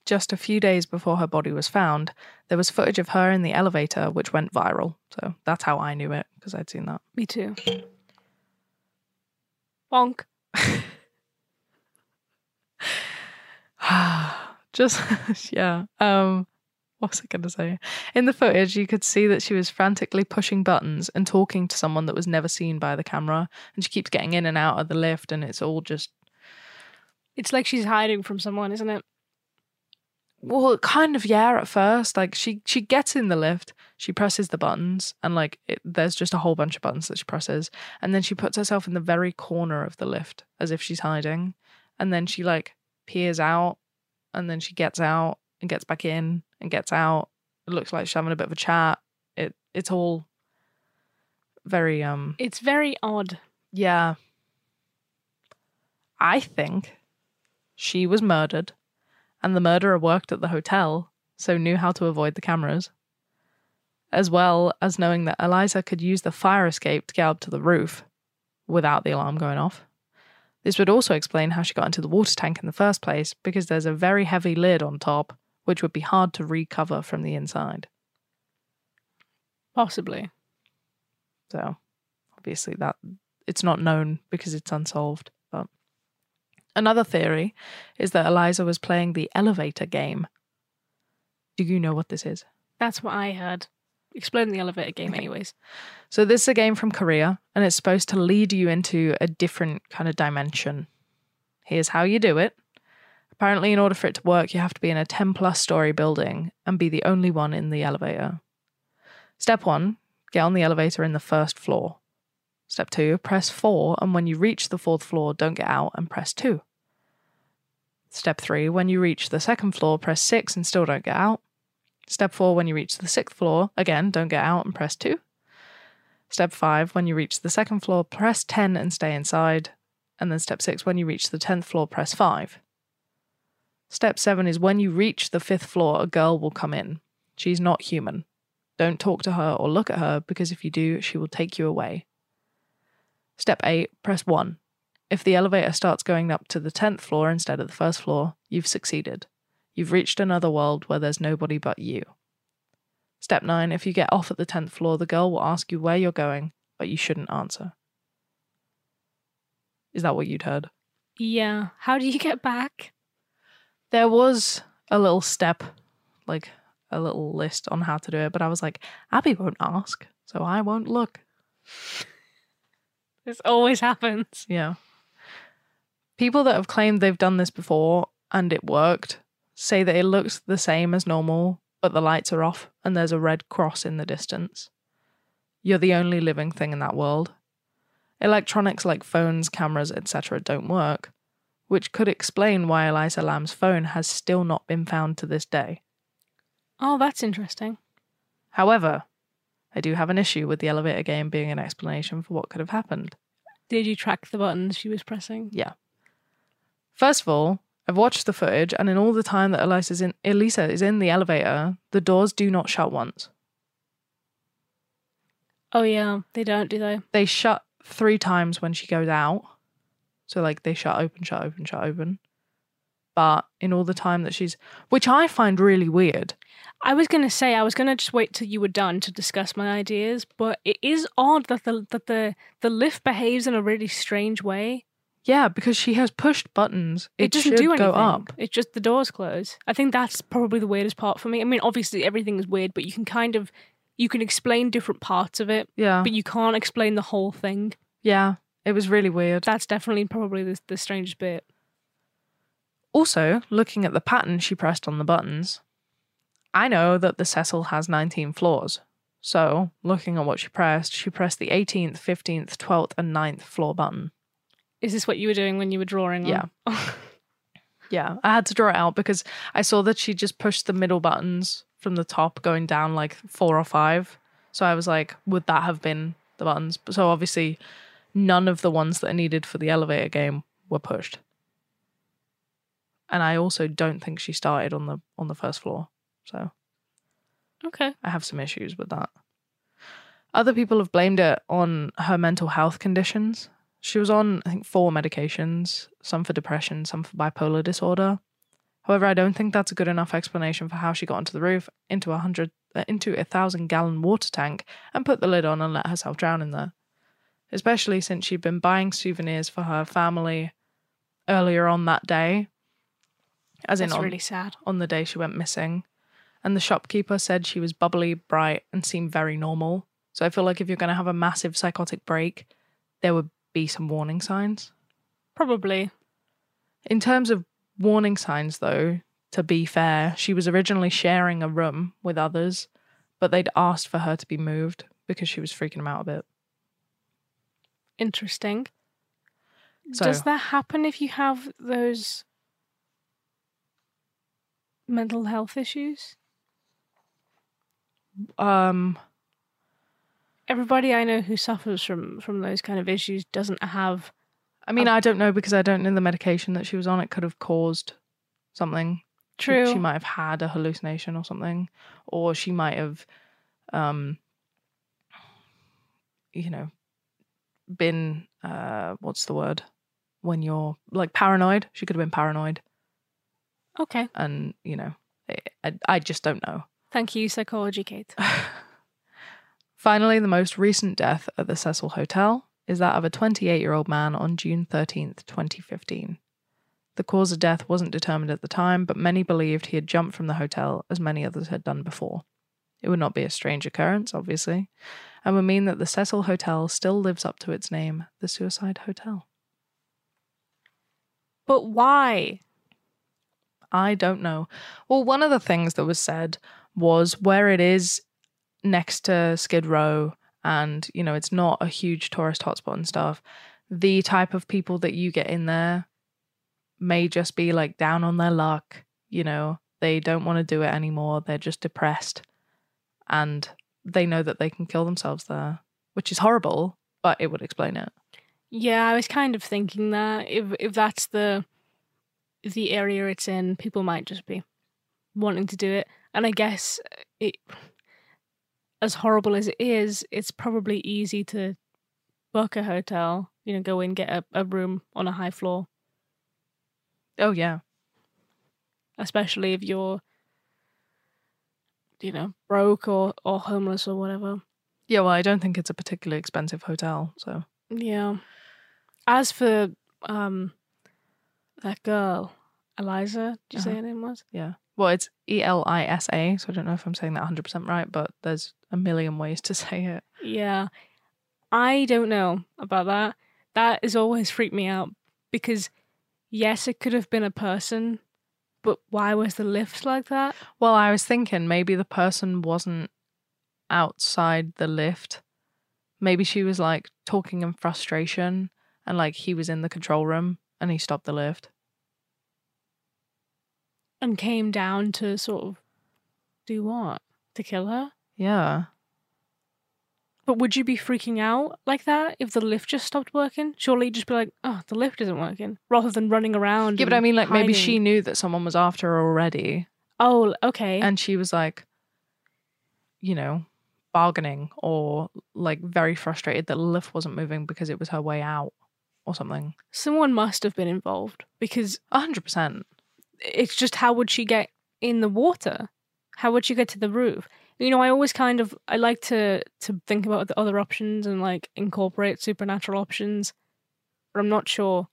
Just a few days before her body was found, there was footage of her in the elevator which went viral. So that's how I knew it because I'd seen that. Me too. Bonk. Just yeah. Um what was I gonna say? In the footage you could see that she was frantically pushing buttons and talking to someone that was never seen by the camera. And she keeps getting in and out of the lift and it's all just It's like she's hiding from someone, isn't it? well kind of yeah at first like she she gets in the lift she presses the buttons and like it, there's just a whole bunch of buttons that she presses and then she puts herself in the very corner of the lift as if she's hiding and then she like peers out and then she gets out and gets back in and gets out it looks like she's having a bit of a chat it it's all very um It's very odd. yeah i think she was murdered and the murderer worked at the hotel, so knew how to avoid the cameras, as well as knowing that Eliza could use the fire escape to get up to the roof without the alarm going off. This would also explain how she got into the water tank in the first place, because there's a very heavy lid on top, which would be hard to recover from the inside. Possibly. So, obviously, that it's not known because it's unsolved. But another theory is that Eliza was playing the elevator game. Do you know what this is? That's what I heard. Explain the elevator game, Okay. anyways. So, this is a game from Korea, and it's supposed to lead you into a different kind of dimension. Here's how you do it. Apparently, in order for it to work, you have to be in a 10 plus story building and be the only one in the elevator. Step one get on the elevator in the first floor. Step two, press four, and when you reach the fourth floor, don't get out and press two. Step three, when you reach the second floor, press six and still don't get out. Step four, when you reach the sixth floor, again, don't get out and press two. Step five, when you reach the second floor, press 10 and stay inside. And then step six, when you reach the 10th floor, press five. Step seven is when you reach the fifth floor, a girl will come in. She's not human. Don't talk to her or look at her because if you do, she will take you away. Step eight, press one. If the elevator starts going up to the 10th floor instead of the first floor, you've succeeded. You've reached another world where there's nobody but you. Step 9 If you get off at the 10th floor, the girl will ask you where you're going, but you shouldn't answer. Is that what you'd heard? Yeah. How do you get back? There was a little step, like a little list on how to do it, but I was like, Abbie won't ask, so I won't look. This always happens. Yeah. People that have claimed they've done this before and it worked say that it looks the same as normal, but the lights are off and there's a red cross in the distance. You're the only living thing in that world. Electronics like phones, cameras, etc. don't work, which could explain why Eliza Lam's phone has still not been found to this day. Oh, that's interesting. However, I do have an issue with the elevator game being an explanation for what could have happened. Did you track the buttons she was pressing? Yeah. First of all, I've watched the footage, and in all the time that Elisa's in, Elisa is in the elevator, the doors do not shut once. Oh yeah, they don't, do they? They shut three times when she goes out. So, like, they shut open, shut open, shut open. But in all the time that she's, which I find really weird. I was gonna say I was gonna just wait till you were done to discuss my ideas, but it is odd that the that the the lift behaves in a really strange way. Yeah, because she has pushed buttons. It, It, doesn't do anything. go up. It's just the doors close. I think that's probably the weirdest part for me. I mean, obviously everything is weird, but you can kind of you can explain different parts of it, Yeah. but you can't explain the whole thing. Yeah. It was really weird. That's definitely probably the, the strangest bit. Also, looking at the pattern she pressed on the buttons, I know that the Cecil has 19 floors. So, looking at what she pressed, she pressed the 18th, 15th, 12th, and 9th floor button. Is this what you were doing when you were drawing? on- Yeah. Yeah, I had to draw it out because I saw that she just pushed the middle buttons from the top going down like four or five. So I was like, would that have been the buttons? So obviously, none of the ones that are needed for the elevator game were pushed. And I also don't think she started on the on the first floor. So okay. I have some issues with that. Other people have blamed it on her mental health conditions, She was on, I think, four medications, some for depression, some for bipolar disorder. However, I don't think that's a good enough explanation for how she got onto the roof, into a hundred, uh, into a thousand gallon water tank, and put the lid on and let herself drown in there. Especially since she'd been buying souvenirs for her family earlier on that day, as in on, really sad. on the day she went missing. And the shopkeeper said she was bubbly, bright, and seemed very normal. So I feel like if you're going to have a massive psychotic break, there would be some warning signs. Probably. In terms of warning signs, though, to be fair, she was originally sharing a room with others, but they'd asked for her to be moved because she was freaking them out a bit. Interesting. So, Does that happen if you have those mental health issues? um, Everybody I know who suffers from from those kind of issues doesn't have I mean, I don't know because I don't know the medication that she was on. It could have caused something. She- true. She, might have had a hallucination or something, or she might have, um, you know, been uh, what's the word when you're like paranoid? She could have been paranoid, okay. and you know, I, I, I just don't know. Thank you, psychology, Kate. Finally, the most recent death at the Cecil Hotel is that of a 28 year old man on June 13th, 2015. The cause of death wasn't determined at the time, but many believed he had jumped from the hotel as many others had done before. It would not be a strange occurrence, obviously, and would mean that the Cecil Hotel still lives up to its name, the Suicide Hotel. But why? I don't know. Well, one of the things that was said was where it is next to Skid Row and, you know, it's not a huge tourist hotspot and stuff. The type of people that you get in there may just be like down on their luck, you know, they don't want to do it anymore. They're just depressed and they know that they can kill themselves there, which is horrible, but it would explain it. Yeah, I was kind of thinking that if if that's the the area it's in, people might just be wanting to do it. And I guess it as horrible as it is, it's probably easy to book a hotel, you know, go in, get a, a room on a high floor, Oh, yeah. especially if you're you know, broke or, or homeless or whatever. Yeah, well, I don't think it's a particularly expensive hotel, so. Yeah. As for um that girl, Eliza, did you say Uh-huh. her name was? Yeah. Well, it's E L I S A, so I don't know if I'm saying that 100% right, but there's a million ways to say it. Yeah. I don't know about that. That has always freaked me out because yes, it could have been a person, but why was the lift like that? Well, I was thinking maybe the person wasn't outside the lift. Maybe she was like talking in frustration and like he was in the control room and he stopped the lift. And came down to sort of do what? To kill her? Yeah. But would you be freaking out like that if the lift just stopped working? Surely you'd just be like, oh, the lift isn't working, rather than running around. Yeah, but I mean, like maybe she knew that someone was after her already Oh, okay. and she was like, you know, bargaining or like very frustrated that the lift wasn't moving because it was her way out or something. Someone must have been involved because A hundred percent. it's just how would she get in the water? How would she get to the roof? You know, I always kind of I like to to think about the other options and like incorporate supernatural options, but I'm not sure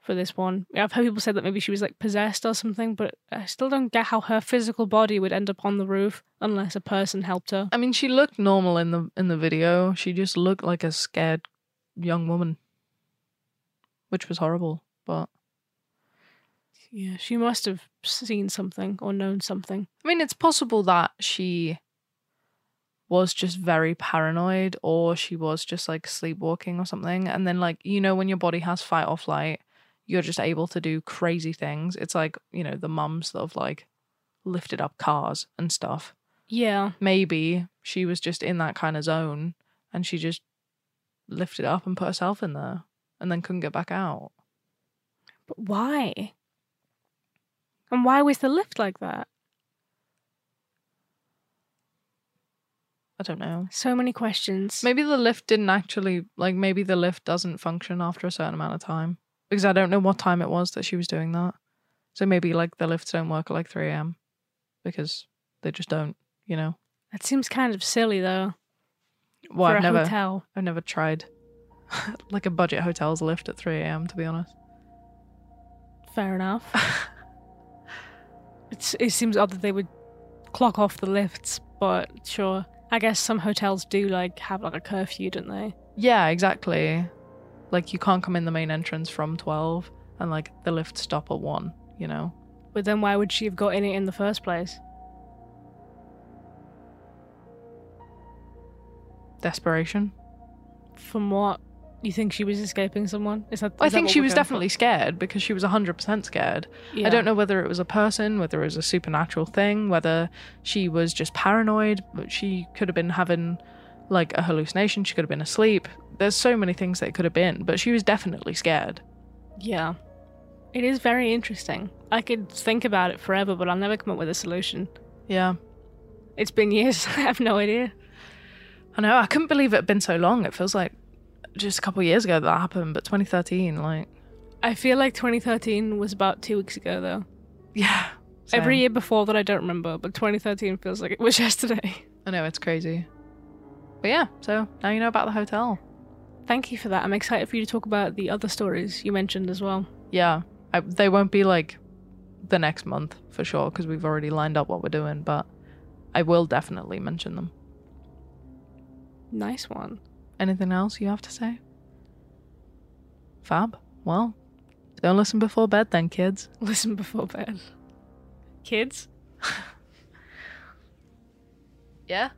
for this one. I've heard people say that maybe she was like possessed or something, but I still don't get how her physical body would end up on the roof unless a person helped her. I mean, she looked normal in the in the video. She just looked like a scared young woman, which was horrible. But Yeah, she must have seen something or known something. I mean, it's possible that she was just very paranoid, or she was just like sleepwalking or something. And then, like you know, when your body has fight or flight, you're just able to do crazy things. It's like you know the mums that have like lifted up cars and stuff. Yeah. maybe she was just in that kind of zone and she just lifted up and put herself in there and then couldn't get back out. But why? And why was the lift like that? I don't know. So many questions. Maybe the lift didn't actually like maybe the lift doesn't function after a certain amount of time. Because I don't know what time it was that she was doing that. So maybe like the lifts don't work at like three AM because they just don't, you know. That seems kind of silly though. Well, for I've a never hotel. I've never tried like a budget hotel's lift at three AM to be honest. Fair enough. it's, it seems odd that they would clock off the lifts, but sure. I guess some hotels do like have like a curfew, don't they? Yeah, exactly. Like you can't come in the main entrance from twelve and like the lift stop at one, you know? But then why would she have got in it in the first place? Desperation. From what? You think she was escaping someone? Is that? I is that think she was going for? definitely scared because she was 100% scared. Yeah. I don't know whether it was a person, whether it was a supernatural thing, whether she was just paranoid, but she could have been having like a hallucination, she could have been asleep. There's so many things that it could have been, but she was definitely scared. Yeah. It is very interesting. I could think about it forever, but I'll never come up with a solution. Yeah. It's been years. I have no idea. I know, I couldn't believe it had been so long. It feels like just a couple years ago that, happened, but 2013, like, I feel like 2013 was about two weeks ago, though. yeah. Every year before that, I don't remember, but 2013 feels like it was yesterday. I know, it's crazy. But yeah, so now you know about the hotel. Thank you for that. I'm excited for you to talk about the other stories you mentioned as well. Yeah, I, they won't be like the next month for sure because we've already lined up what we're doing, but I will definitely mention them. Nice one. Anything else you have to say? Fab. Well, don't listen before bed then, kids. Listen before bed. Kids? Yeah.